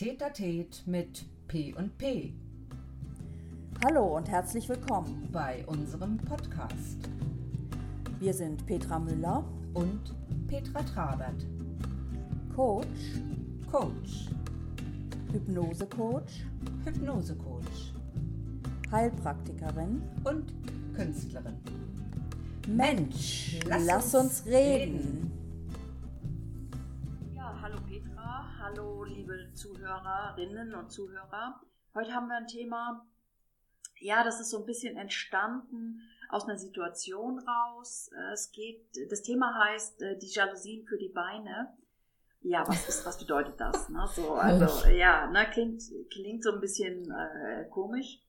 Tetatet mit P und P. Hallo und herzlich willkommen. bei unserem Podcast. Wir sind Petra Müller, und Petra Trabert, Coach, Coach, Hypnosecoach, Hypnosecoach. Heilpraktikerin. und Künstlerin. Mensch, lass lass, uns uns reden. Ja, hallo liebe Zuhörerinnen und Zuhörer. Heute haben wir ein Thema, ja, das ist so ein bisschen entstanden aus einer Situation raus. Es geht, das Thema heißt äh, die Jalousien für die Beine. Ja, was ist, was bedeutet das? Ne? So, also, ja, ne, klingt, klingt so ein bisschen äh, komisch.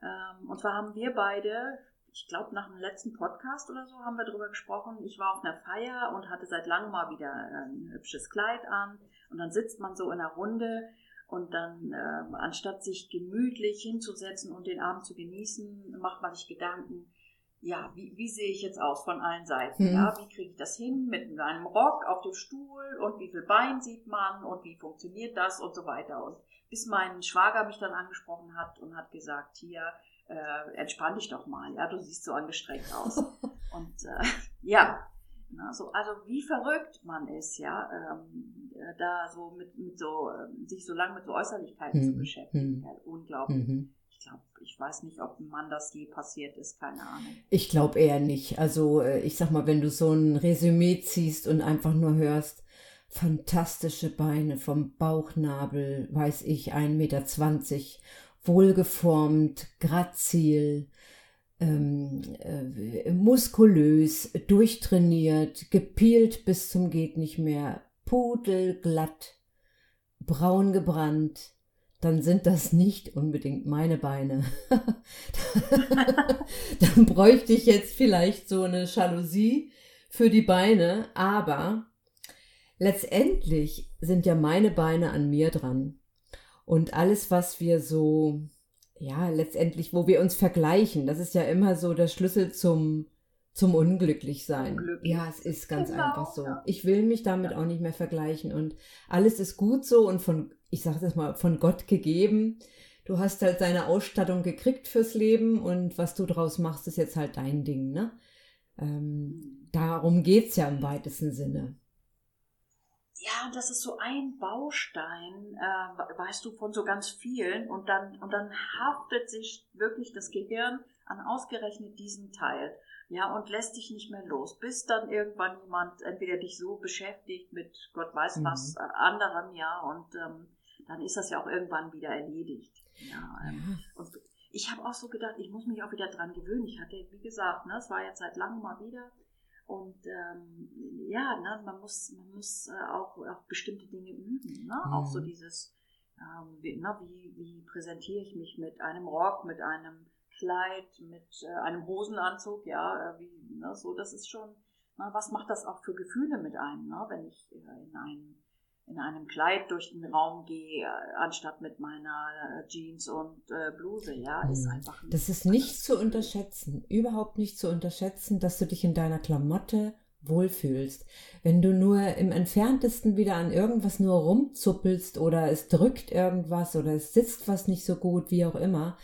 Ähm, und zwar haben wir beide, ich glaube nach dem letzten Podcast oder so, haben wir darüber gesprochen. Ich war auf einer Feier und hatte seit langem mal wieder ein hübsches Kleid an. Und dann sitzt man so in einer Runde und dann, äh, anstatt sich gemütlich hinzusetzen und den Abend zu genießen, macht man sich Gedanken, ja, wie, wie sehe ich jetzt aus von allen Seiten? Hm. Ja, wie kriege ich das hin mit einem Rock auf dem Stuhl und wie viel Bein sieht man und wie funktioniert das und so weiter. Und bis mein Schwager mich dann angesprochen hat und hat gesagt, hier, äh, entspann dich doch mal, ja, du siehst so angestrengt aus. und äh, ja, na, so, also wie verrückt man ist, ja, ähm, äh, da so mit, mit so, ähm, sich so lange mit so Äußerlichkeiten zu Hm, beschäftigen. Ja, unglaublich. Mhm. Ich glaube, ich weiß nicht, ob ein Mann das je passiert ist, keine Ahnung. Ich glaube eher nicht. Also äh, ich sag mal, wenn du so ein Resümee ziehst und einfach nur hörst, fantastische Beine vom Bauchnabel, weiß ich, 1,20 Meter, wohlgeformt, grazil, ähm, äh, muskulös, durchtrainiert, gepielt bis zum geht nicht mehr, pudelglatt, braun gebrannt, dann sind das nicht unbedingt meine Beine. dann bräuchte ich jetzt vielleicht so eine Jalousie für die Beine, aber letztendlich sind ja meine Beine an mir dran. Und alles, was wir so, ja, letztendlich, wo wir uns vergleichen, das ist ja immer so der Schlüssel zum, zum Unglücklichsein. Unglücklich. Ja, es ist ganz Genau, einfach so. ja. Ich will mich damit auch nicht mehr vergleichen und alles ist gut so und von, ich sage das mal, von Gott gegeben. Du hast halt deine Ausstattung gekriegt fürs Leben und was du draus machst, ist jetzt halt dein Ding, ne? Ähm, darum geht's ja im weitesten Sinne. Ja, das ist so ein Baustein, äh, weißt du, von so ganz vielen und dann, und dann haftet sich wirklich das Gehirn an ausgerechnet diesen Teil. Ja, und lässt dich nicht mehr los, bis dann irgendwann jemand entweder dich so beschäftigt mit Gott weiß Mhm. was äh, anderem, ja, und ähm, dann ist das ja auch irgendwann wieder erledigt. Ja, ähm, und ich habe auch so gedacht, ich muss mich auch wieder dran gewöhnen. Ich hatte, wie gesagt, ne, es war jetzt seit langem mal wieder. Und ähm, ja, ne, man muss, man muss äh, auch, auch bestimmte Dinge üben. Ne? Auch so Mhm. dieses, ähm, wie, ne, wie, wie präsentiere ich mich mit einem Rock, mit einem Kleid, mit äh, einem Hosenanzug, ja, äh, wie, ne, so, das ist schon, na, was macht das auch für Gefühle mit einem, ne, wenn ich äh, in einem in einem Kleid durch den Raum gehe, äh, anstatt mit meiner äh, Jeans und äh, Bluse, ja, ist Mhm. einfach ein Das ist nicht zu unterschätzen, überhaupt nicht zu unterschätzen, dass du dich in deiner Klamotte wohlfühlst. Wenn du nur im entferntesten wieder an irgendwas nur rumzuppelst oder es drückt irgendwas oder es sitzt was nicht so gut, wie auch immer,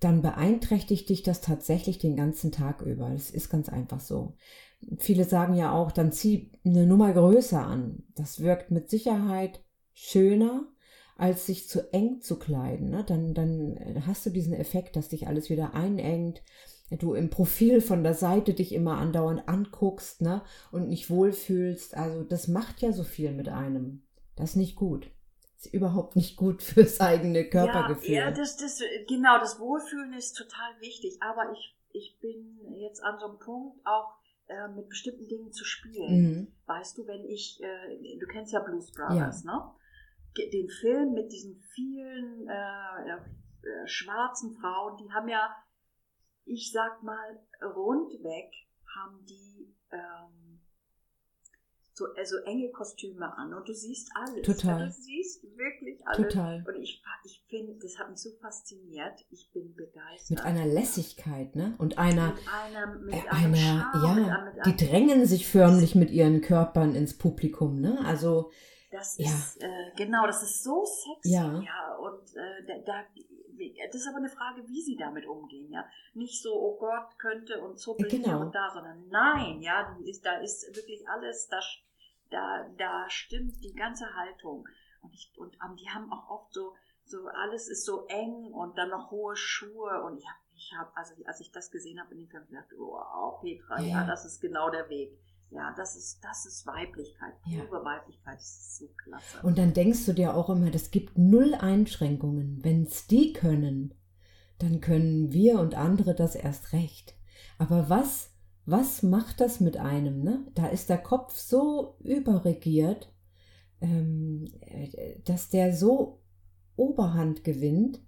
dann beeinträchtigt dich das tatsächlich den ganzen Tag über. Das ist ganz einfach so. Viele sagen ja auch, dann zieh eine Nummer größer an. Das wirkt mit Sicherheit schöner, als sich zu eng zu kleiden. Ne? Dann, dann hast du diesen Effekt, dass dich alles wieder einengt. Du im Profil von der Seite dich immer andauernd anguckst ne? und nicht wohlfühlst. Also das macht ja so viel mit einem. Das ist nicht gut. Ist überhaupt nicht gut fürs eigene Körpergefühl. Ja, ja das, das, genau, das Wohlfühlen ist total wichtig, aber ich, ich bin jetzt an so einem Punkt auch äh, mit bestimmten Dingen zu spielen. Mhm. Weißt du, wenn ich, äh, du kennst ja Blues Brothers, ne? Ge- Den Film mit diesen vielen äh, äh, schwarzen Frauen, die haben ja, ich sag mal, rundweg haben die ähm, so also enge Kostüme an und du siehst alles. Total. Ja, du siehst wirklich alles. Total. Und ich, ich finde, das hat mich so fasziniert. Ich bin begeistert. Mit einer Lässigkeit, ne? Und einer, Mit einem, mit äh, einer, Charme, ja, mit einem, mit die einem, drängen sich förmlich mit ihren Körpern ins Publikum, ne? Also Das Ja. ist, äh, genau, das ist so sexy, Ja. ja. Und äh, da, da, das ist aber eine Frage, wie sie damit umgehen, ja. Nicht so, oh Gott, könnte und zuppelt hier Genau. und da, sondern nein, ja, die da ist wirklich alles, da, da, da stimmt die ganze Haltung. Und, ich, und die haben auch oft so, so alles ist so eng und dann noch hohe Schuhe und ich habe ich hab, also als ich das gesehen habe in dem Film, gedacht, wow, Petra, ja. Ja. das ist genau der Weg. Ja, das ist, das ist Weiblichkeit, Ja. pure Weiblichkeit, das ist so klasse. Und dann denkst du dir auch immer, das gibt null Einschränkungen. Wenn es die können, dann können wir und andere das erst recht. Aber was, was macht das mit einem? Ne? Da ist der Kopf so überregiert, ähm, äh, dass der so Oberhand gewinnt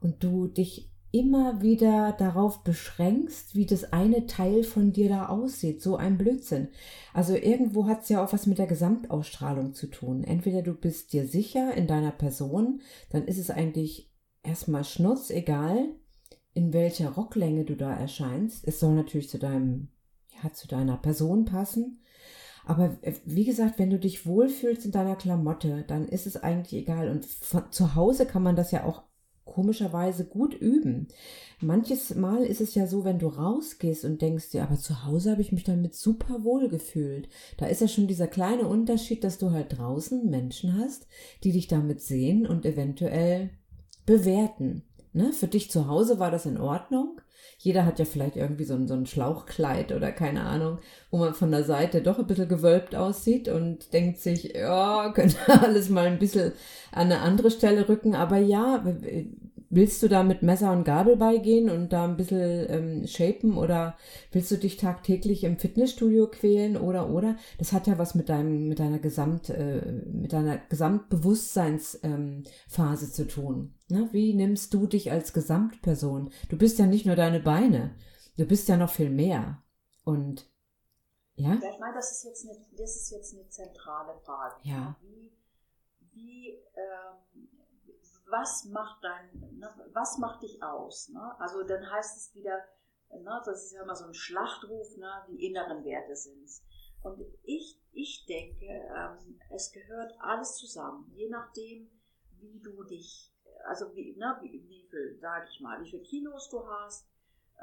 und du dich immer wieder darauf beschränkst, wie das eine Teil von dir da aussieht. So ein Blödsinn. Also irgendwo hat es ja auch was mit der Gesamtausstrahlung zu tun. Entweder du bist dir sicher in deiner Person, dann ist es eigentlich erstmal schnurzegal, in welcher Rocklänge du da erscheinst. Es soll natürlich zu deinem, ja, zu deiner Person passen. Aber äh, wie gesagt, wenn du dich wohlfühlst in deiner Klamotte, dann ist es eigentlich egal. Und von, zu Hause kann man das ja auch komischerweise gut üben. Manches Mal ist es ja so, wenn du rausgehst und denkst dir, aber zu Hause habe ich mich damit super wohl gefühlt. Da ist ja schon dieser kleine Unterschied, dass du halt draußen Menschen hast, die dich damit sehen und eventuell bewerten. Ne? Für dich zu Hause war das in Ordnung. Jeder hat ja vielleicht irgendwie so ein, so ein Schlauchkleid oder keine Ahnung, wo man von der Seite doch ein bisschen gewölbt aussieht und denkt sich, ja, könnte alles mal ein bisschen an eine andere Stelle rücken. Aber ja, willst du da mit Messer und Gabel beigehen und da ein bisschen ähm, shapen oder willst du dich tagtäglich im Fitnessstudio quälen oder oder? Das hat ja was mit deinem, mit deiner Gesamt, äh, mit deiner Gesamtbewusstseinsphase ähm, Phase zu tun. Ne? Wie nimmst du dich als Gesamtperson? Du bist ja nicht nur deine Beine, du bist ja noch viel mehr. Und ja, Ja, ich meine, das ist jetzt eine, das ist jetzt eine zentrale Frage. Ja. Wie, wie ähm, was macht dein, ne, was macht dich aus? Ne? Also dann heißt es wieder, ne, das ist ja immer so ein Schlachtruf, ne, die inneren Werte sind Und ich, ich denke, ähm, es gehört alles zusammen, je nachdem, wie du dich, also wie, ne, wie, wie viel, sage ich mal, wie viel Kilos du hast,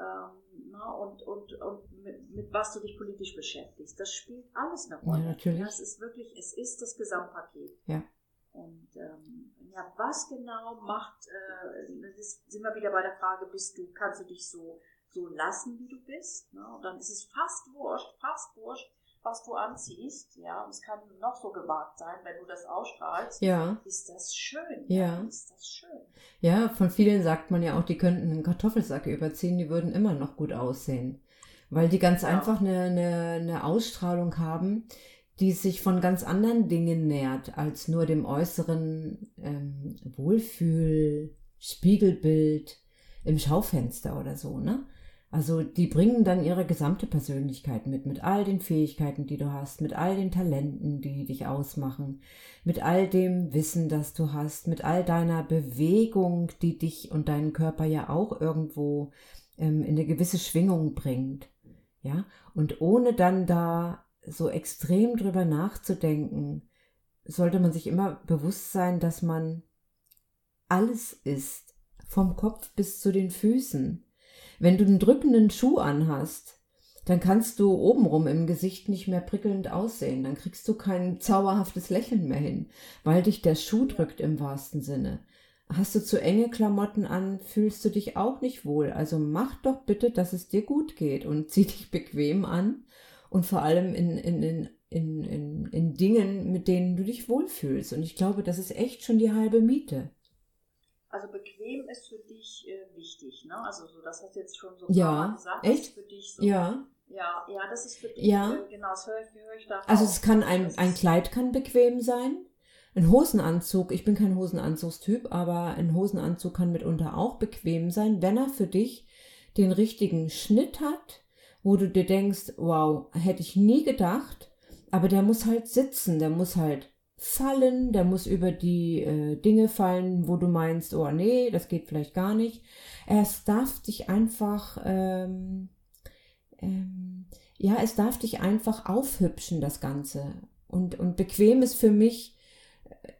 ähm, na, und, und, und mit, mit was du dich politisch beschäftigst. Das spielt alles eine Rolle. Ja, natürlich. Das ist wirklich, es ist das Gesamtpaket. Ja. Und ähm, ja, was genau macht, äh, das ist, sind wir wieder bei der Frage, bist du, kannst du dich so, so lassen, wie du bist? Ne? Und dann ist es fast wurscht, fast wurscht, was du anziehst. Ja, und es kann noch so gewagt sein, wenn du das ausstrahlst. ja. Ist das schön? Ja. Ist das schön? Ja, von vielen sagt man ja auch, die könnten einen Kartoffelsack überziehen, die würden immer noch gut aussehen. Weil die ganz Ja. einfach eine, eine, eine Ausstrahlung haben, die sich von ganz anderen Dingen nährt, als nur dem äußeren ähm, Wohlfühl, Spiegelbild im Schaufenster oder so, ne? Also die bringen dann ihre gesamte Persönlichkeit mit, mit all den Fähigkeiten, die du hast, mit all den Talenten, die dich ausmachen, mit all dem Wissen, das du hast, mit all deiner Bewegung, die dich und deinen Körper ja auch irgendwo ähm, in eine gewisse Schwingung bringt. Ja, und ohne dann da so extrem drüber nachzudenken, sollte man sich immer bewusst sein, dass man alles ist, vom Kopf bis zu den Füßen. Wenn du einen drückenden Schuh anhast, dann kannst du obenrum im Gesicht nicht mehr prickelnd aussehen. Dann kriegst du kein zauberhaftes Lächeln mehr hin, weil dich der Schuh drückt im wahrsten Sinne. Hast du zu enge Klamotten an, fühlst du dich auch nicht wohl. Also mach doch bitte, dass es dir gut geht und zieh dich bequem an und vor allem in, in, in, in, in, in Dingen, mit denen du dich wohlfühlst. Und ich glaube, das ist echt schon die halbe Miete. Also bequem ist für dich äh, wichtig, ne? Also so, das hast du jetzt schon so Ja, gesagt. echt? Das ist für dich so. Ja. Ja, ja, das ist für dich. Ja. Äh, genau, das höre ich, höre ich da Also raus. es kann ein, ein Kleid kann bequem sein. Ein Hosenanzug, ich bin kein Hosenanzugstyp, aber ein Hosenanzug kann mitunter auch bequem sein, wenn er für dich den richtigen Schnitt hat, wo du dir denkst, wow, hätte ich nie gedacht, aber der muss halt sitzen, der muss halt fallen, der muss über die äh, Dinge fallen, wo du meinst, oh nee, das geht vielleicht gar nicht. Es darf dich einfach, ähm, ähm, ja, es darf dich einfach aufhübschen, das Ganze. Und, und bequem ist für mich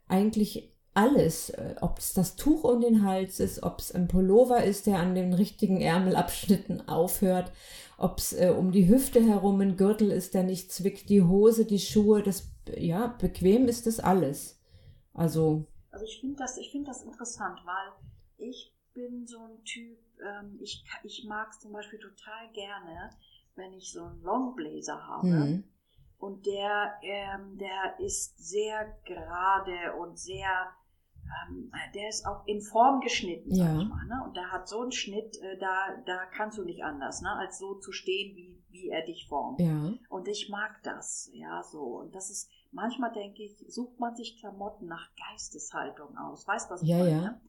eigentlich alles, äh, ob es das Tuch um den Hals ist, ob es ein Pullover ist, der an den richtigen Ärmelabschnitten aufhört, ob es äh, um die Hüfte herum ein Gürtel ist, der nicht zwickt, die Hose, die Schuhe, das, ja, bequem ist das alles. Also. Also ich finde das, ich finde das interessant, weil ich bin so ein Typ, ähm, ich, ich mag es zum Beispiel total gerne, wenn ich so einen Longblazer habe. Mhm. Und der, ähm, der ist sehr gerade und sehr ähm, der ist auch in Form geschnitten, ja. sag ich mal. Ne? Und der hat so einen Schnitt, äh, da, da kannst du nicht anders, ne? als so zu stehen, wie, wie er dich formt. Ja. Und ich mag das, ja, so. Und das ist, manchmal denke ich, sucht man sich Klamotten nach Geisteshaltung aus. Weißt du, was ich ja, meine? Ja.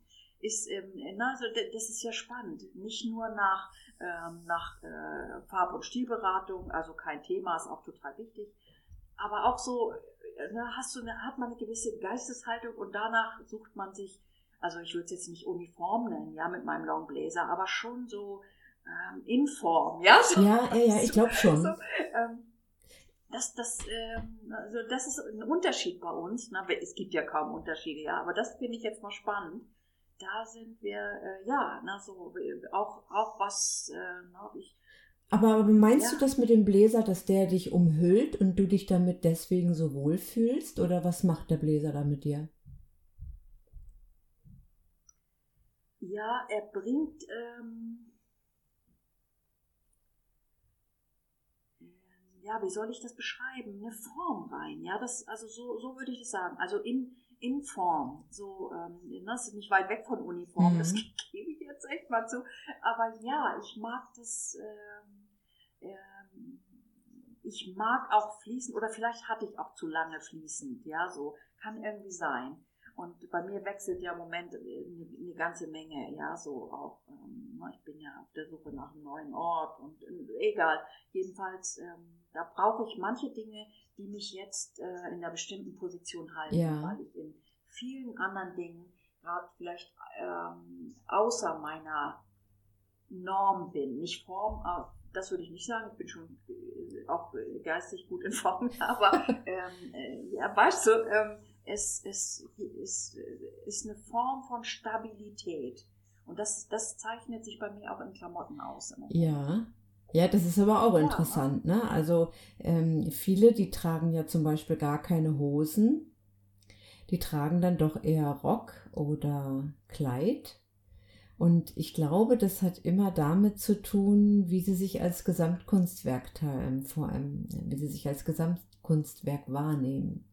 Ist, ähm, na, also das ist ja spannend. Nicht nur nach, ähm, nach äh, Farb- und Stilberatung, also kein Thema, ist auch total wichtig, aber auch so da hast du eine, hat man eine gewisse Geisteshaltung und danach sucht man sich, also ich würde es jetzt nicht Uniform nennen, ja, mit meinem Long Blazer, aber schon so ähm, in Form, ja? So, ja, ja, ja, ich glaube schon. So, ähm, das, das, ähm, also das ist ein Unterschied bei uns. Na, es gibt ja kaum Unterschiede, ja, aber das finde ich jetzt mal spannend. Da sind wir, äh, ja, na, so, auch, auch was, äh, na, ich, aber meinst ja. du das mit dem Bläser, dass der dich umhüllt und du dich damit deswegen so wohl fühlst? Oder was macht der Bläser da mit dir? Ja, er bringt. Ähm, ja, wie soll ich das beschreiben? Eine Form rein. Ja, das, also so, so würde ich das sagen. Also in, in Form. So, ähm, das ist nicht weit weg von Uniform, mhm. das gebe ich jetzt echt mal zu. Aber ja, ich mag das. Ähm, ähm, ich mag auch fließen oder vielleicht hatte ich auch zu lange fließend, ja, so kann irgendwie sein. Und bei mir wechselt ja im Moment eine, eine ganze Menge, ja, so auch. Ich bin ja auf der Suche nach einem neuen Ort und äh, egal. Jedenfalls, ähm, da brauche ich manche Dinge, die mich jetzt äh, in einer bestimmten Position halten, ja. weil ich in vielen anderen Dingen gerade vielleicht ähm, außer meiner Norm bin. Nicht Form, das würde ich nicht sagen, ich bin schon äh, auch äh, geistig gut in Form, aber ähm, äh, ja, weißt du, ähm, es, es, es ist eine Form von Stabilität. Und das, das zeichnet sich bei mir auch in Klamotten aus. Ja. Ja, das ist aber auch ja, interessant, ne? Also ähm, viele, die tragen ja zum Beispiel gar keine Hosen, die tragen dann doch eher Rock oder Kleid und ich glaube, das hat immer damit zu tun, wie sie sich als Gesamtkunstwerk ähm, vor allem, wie sie sich als Gesamtkunstwerk wahrnehmen.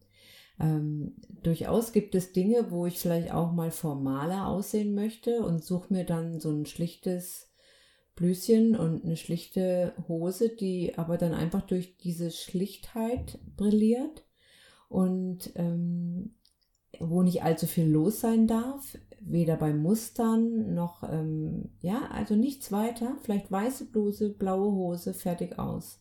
Ähm, durchaus gibt es Dinge, wo ich vielleicht auch mal formaler aussehen möchte und suche mir dann so ein schlichtes Blüschen und eine schlichte Hose, die aber dann einfach durch diese Schlichtheit brilliert und ähm, wo nicht allzu viel los sein darf, weder bei Mustern noch, ähm, ja, also nichts weiter, vielleicht weiße Bluse, blaue Hose, fertig aus.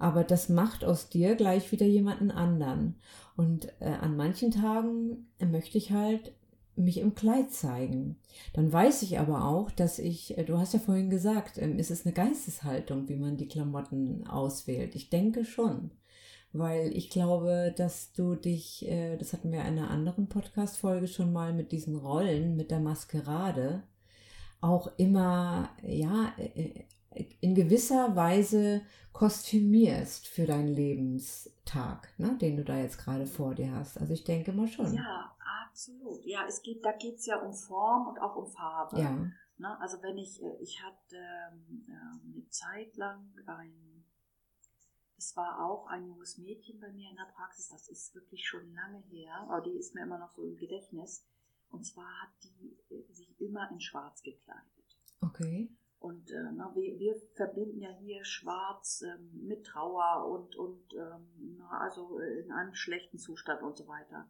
Aber das macht aus dir gleich wieder jemanden anderen. Und äh, an manchen Tagen möchte ich halt mich im Kleid zeigen. Dann weiß ich aber auch, dass ich, äh, du hast ja vorhin gesagt, ähm, ist es eine Geisteshaltung, wie man die Klamotten auswählt. Ich denke schon weil ich glaube, dass du dich, äh, das hatten wir in einer anderen Podcast-Folge schon mal mit diesen Rollen, mit der Maskerade, auch immer, ja, äh, in gewisser Weise kostümierst für deinen Lebenstag, ne, den du da jetzt gerade vor dir hast. Also ich denke mal schon. Ja, absolut. Ja, es geht, da geht es ja um Form und auch um Farbe. Ja. Ne? Also wenn ich, äh, ich hatte ähm, eine Zeit lang ein es war auch ein junges Mädchen bei mir in der Praxis, das ist wirklich schon lange her, aber die ist mir immer noch so im Gedächtnis. Und zwar hat die äh, sich immer in Schwarz gekleidet. Okay. Und äh, na, wir, wir, verbinden ja hier Schwarz ähm, mit Trauer und, und ähm, na, also in einem schlechten Zustand und so weiter.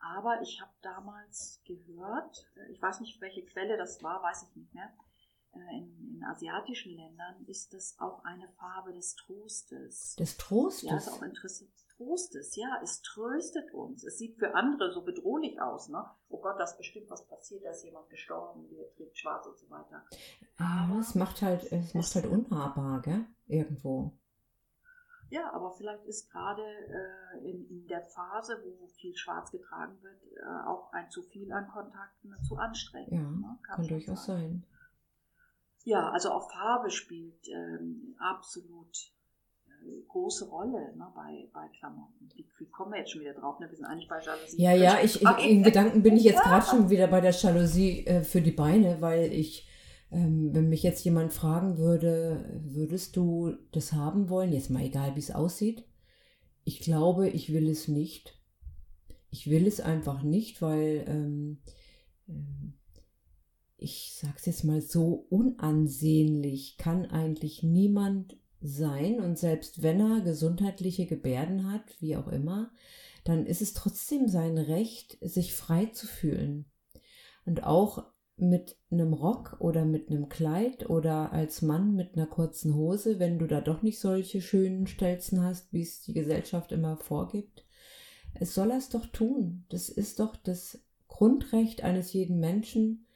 Aber ich habe damals gehört, äh, ich weiß nicht, welche Quelle das war, weiß ich nicht mehr, in, in, asiatischen Ländern ist das auch eine Farbe des Trostes. Des Trostes? Ja, ist auch interessant. Trostes, ja, es tröstet uns. Es sieht für andere so bedrohlich aus, ne? Oh Gott, da ist bestimmt was passiert, da ist jemand gestorben, der trägt schwarz und so weiter. Aber es macht halt, es macht halt unnahbar, gell? Irgendwo. Ja, aber vielleicht ist gerade äh, in, in der Phase, wo viel schwarz getragen wird, äh, auch ein zu viel an Kontakten zu anstrengend. Ja, ne? kann durchaus sein. Ja, also auch Farbe spielt ähm, absolut äh, große Rolle ne, bei, bei Klamotten. Wie, wie kommen wir jetzt schon wieder drauf? Ne? Wir sind eigentlich bei Jalousie. Ja, ja, ich, ich, in Gedanken bin ich jetzt gerade schon wieder bei der Jalousie äh, für die Beine, weil ich, ähm, wenn mich jetzt jemand fragen würde, würdest du das haben wollen? Jetzt mal egal, wie es aussieht. Ich glaube, ich will es nicht. Ich will es einfach nicht, weil ähm, ähm, ich sag's jetzt mal so, unansehnlich kann eigentlich niemand sein und selbst wenn er gesundheitliche Gebärden hat, wie auch immer, dann ist es trotzdem sein Recht, sich frei zu fühlen. Und auch mit einem Rock oder mit einem Kleid oder als Mann mit einer kurzen Hose, wenn du da doch nicht solche schönen Stelzen hast, wie es die Gesellschaft immer vorgibt. Es soll er es doch tun. Das ist doch das Grundrecht eines jeden Menschen,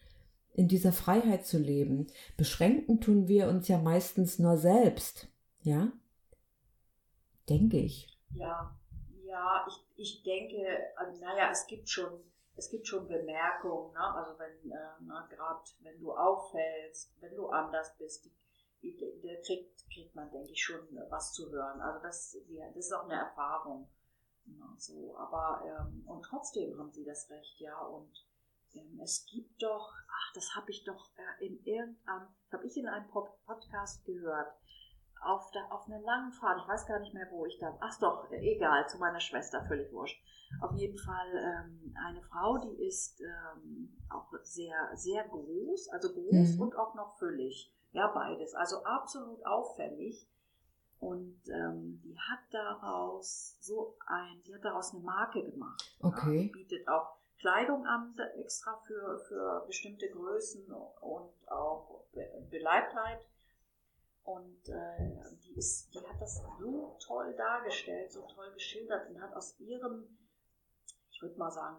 in dieser Freiheit zu leben. Beschränken tun wir uns ja meistens nur selbst. Ja? Denke ich. Ja, ja, ich, ich denke, also, naja, es gibt schon, es gibt schon Bemerkungen, ne? also wenn, äh, gerade wenn du auffällst, wenn du anders bist, die, kriegt, kriegt man, denke ich, schon was zu hören. Also das, die, das ist auch eine Erfahrung. Ja, so, aber ähm, und trotzdem haben sie das Recht, ja, und es gibt doch, ach, das habe ich doch äh, in irgendeinem, habe ich in einem Podcast gehört, auf, der, auf einer langen Fahrt, ich weiß gar nicht mehr, wo ich da, ach doch, äh, egal, zu meiner Schwester, völlig wurscht. Auf jeden Fall ähm, eine Frau, die ist ähm, auch sehr, sehr groß, also groß mhm. und auch noch füllig. Ja, beides. Also absolut auffällig. Und ähm, die hat daraus so ein, die hat daraus eine Marke gemacht. Okay. Ja, die bietet auch Kleidung an, extra für, für bestimmte Größen und auch Beleibtheit. Und äh, die, ist, die hat das so toll dargestellt, so toll geschildert und hat aus ihrem, ich würde mal sagen,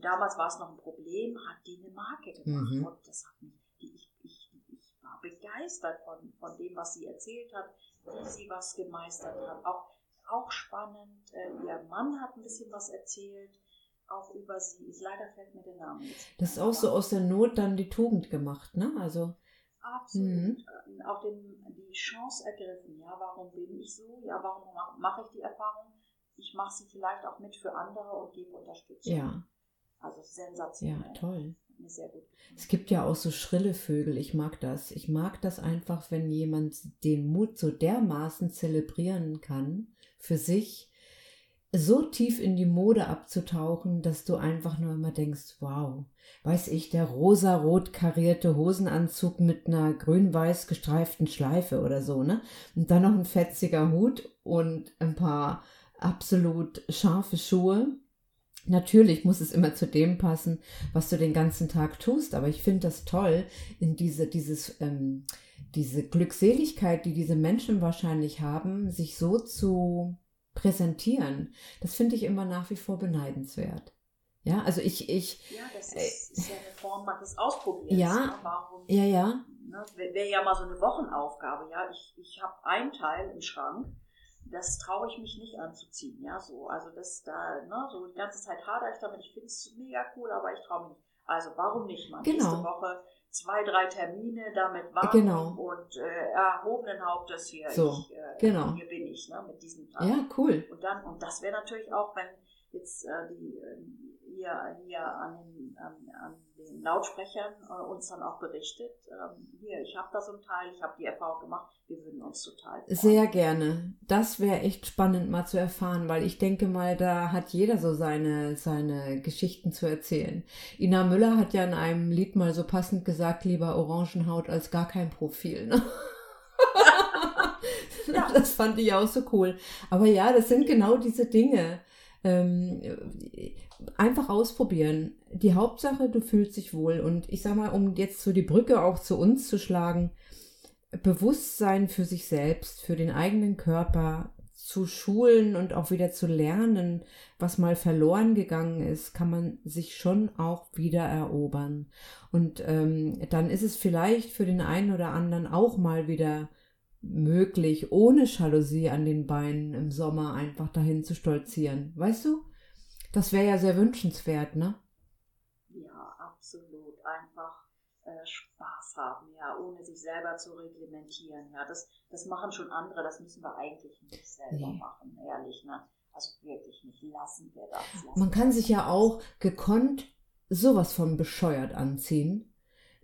damals war es noch ein Problem, hat die eine Marke gemacht. Mhm. Und das hat mich, die, ich, ich, ich war begeistert von, von dem, was sie erzählt hat, wie sie was gemeistert hat. Auch, auch spannend. Äh, ihr Mann hat ein bisschen was erzählt auch über sie ist. Leider fällt mir der Name nicht. Das ist auch so aus der Not dann die Tugend gemacht, ne? Also. Absolut. Mhm. Äh, auch den, die Chance ergriffen. Ja, warum bin ich so? Ja, warum mache ich die Erfahrung? Ich mache sie vielleicht auch mit für andere und gebe Unterstützung. Ja. Also sensationell. Ja, toll. Mir sehr gut. Es gibt ja auch so schrille Vögel. Ich mag das. Ich mag das einfach, wenn jemand den Mut so dermaßen zelebrieren kann für sich, so tief in die Mode abzutauchen, dass du einfach nur immer denkst, wow, weiß ich, der rosa-rot karierte Hosenanzug mit einer grün-weiß gestreiften Schleife oder so, ne? Und dann noch ein fetziger Hut und ein paar absolut scharfe Schuhe. Natürlich muss es immer zu dem passen, was du den ganzen Tag tust, aber ich finde das toll, in diese, dieses, ähm, diese Glückseligkeit, die diese Menschen wahrscheinlich haben, sich so zu präsentieren. Das finde ich immer nach wie vor beneidenswert. Ja, also ich, ich. Ja, das ist, äh, ist ja eine Form des Ausprobierens. Ja, ne? Warum, ja, ja. Ne, Wäre ja mal so eine Wochenaufgabe, ja. Ich, ich habe ein Teil im Schrank, das traue ich mich nicht anzuziehen, ja, so. Also das da, ne, so die ganze Zeit hadere ich damit, ich finde es mega cool, aber ich traue mich nicht. Also warum nicht mal genau. nächste Woche zwei, drei Termine damit warten genau. und äh, erhobenen Hauptes hier, so, ich, äh, genau. hier bin ich, ne, mit diesem Tag. Ja, cool. Und dann, und das wäre natürlich auch, wenn jetzt äh, die hier, hier an den, an, an den Lautsprechern äh, uns dann auch berichtet, ähm, hier, ich habe da so ein Teil, ich habe die Erfahrung gemacht, wir würden uns total freuen. Sehr gerne. Das wäre echt spannend mal zu erfahren, weil ich denke mal, da hat jeder so seine, seine Geschichten zu erzählen. Ina Müller hat ja in einem Lied mal so passend gesagt, lieber Orangenhaut als gar kein Profil. Ne? ja. Das fand ich auch so cool. Aber ja, das sind genau diese Dinge. Ähm, einfach ausprobieren. Die Hauptsache, du fühlst dich wohl. Und ich sag mal, um jetzt so die Brücke auch zu uns zu schlagen, Bewusstsein für sich selbst, für den eigenen Körper zu schulen und auch wieder zu lernen, was mal verloren gegangen ist, kann man sich schon auch wieder erobern. Und ähm, dann ist es vielleicht für den einen oder anderen auch mal wieder möglich, ohne Jalousie an den Beinen im Sommer einfach dahin zu stolzieren. Weißt du? Das wäre ja sehr wünschenswert, ne? Ja, absolut. Einfach äh, Spaß haben, ja, ohne sich selber zu reglementieren. Ja, das, das machen schon andere, das müssen wir eigentlich nicht selber Nee. machen, ehrlich, ne? Also wirklich nicht. Lassen wir das. Lassen Man kann wir sich das. ja auch gekonnt sowas von bescheuert anziehen.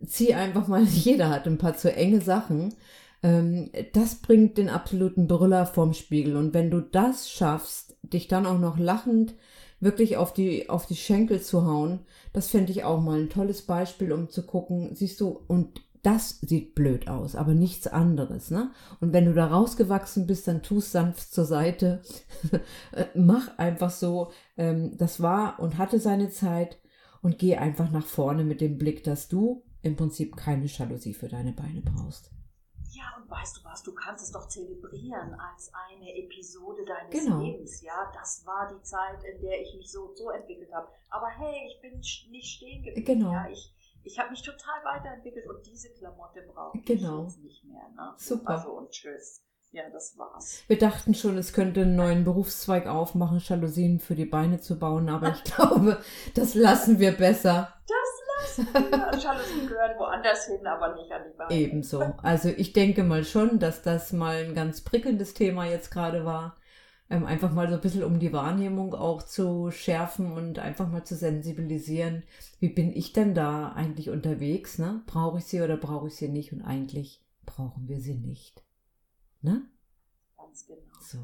Zieh einfach mal, jeder hat ein paar zu enge Sachen. Ähm, das bringt den absoluten Brüller vorm Spiegel. Und wenn du das schaffst, dich dann auch noch lachend wirklich auf die, auf die Schenkel zu hauen, das fände ich auch mal ein tolles Beispiel, um zu gucken, siehst du, und das sieht blöd aus, aber nichts anderes, ne? Und wenn du da rausgewachsen bist, dann tust sanft zur Seite. Mach einfach so, ähm, das war und hatte seine Zeit und geh einfach nach vorne mit dem Blick, dass du im Prinzip keine Jalousie für deine Beine brauchst. Ja, und weißt du was, du kannst es doch zelebrieren als eine Episode deines Genau. Lebens. Ja, das war die Zeit, in der ich mich so und so entwickelt habe. Aber hey, ich bin nicht stehen geblieben. Genau. Ja, ich ich habe mich total weiterentwickelt und diese Klamotte brauche ich Genau. jetzt nicht mehr. Ne? Super. Also und tschüss. Ja, das war's. Wir dachten schon, es könnte einen neuen Berufszweig aufmachen, Jalousien für die Beine zu bauen, aber ich glaube, das lassen wir besser. Ja, Jalousien gehören woanders hin, aber nicht an die Beine. Ebenso. Also ich denke mal schon, dass das mal ein ganz prickelndes Thema jetzt gerade war. Ähm, einfach mal so ein bisschen um die Wahrnehmung auch zu schärfen und einfach mal zu sensibilisieren. Wie bin ich denn da eigentlich unterwegs? Ne? Brauche ich sie oder brauche ich sie nicht? Und eigentlich brauchen wir sie nicht. Ne? Ganz genau. So.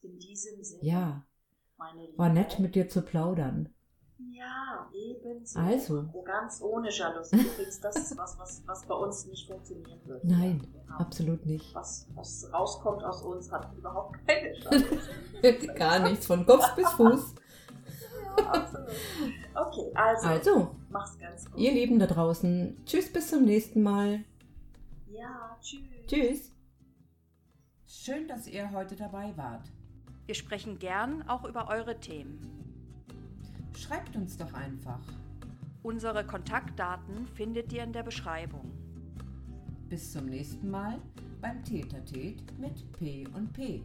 In diesem Sinne, Ja, war nett mit dir zu plaudern. Ja, ebenso. Also. Ganz ohne Jalousie. Übrigens, das ist was, was, was bei uns nicht funktionieren würde. Nein, Wir haben- absolut nicht. Was, was rauskommt aus uns, hat überhaupt keine Jalousie. Gar nichts, von Kopf bis Fuß. ja, absolut. Okay, also, Also, mach's ganz gut. ihr Lieben da draußen, tschüss, bis zum nächsten Mal. Ja, tschüss. Tschüss. Schön, dass ihr heute dabei wart. Wir sprechen gern auch über eure Themen. Schreibt uns doch einfach. Unsere Kontaktdaten findet ihr in der Beschreibung. Bis zum nächsten Mal beim Tätertät mit P und P.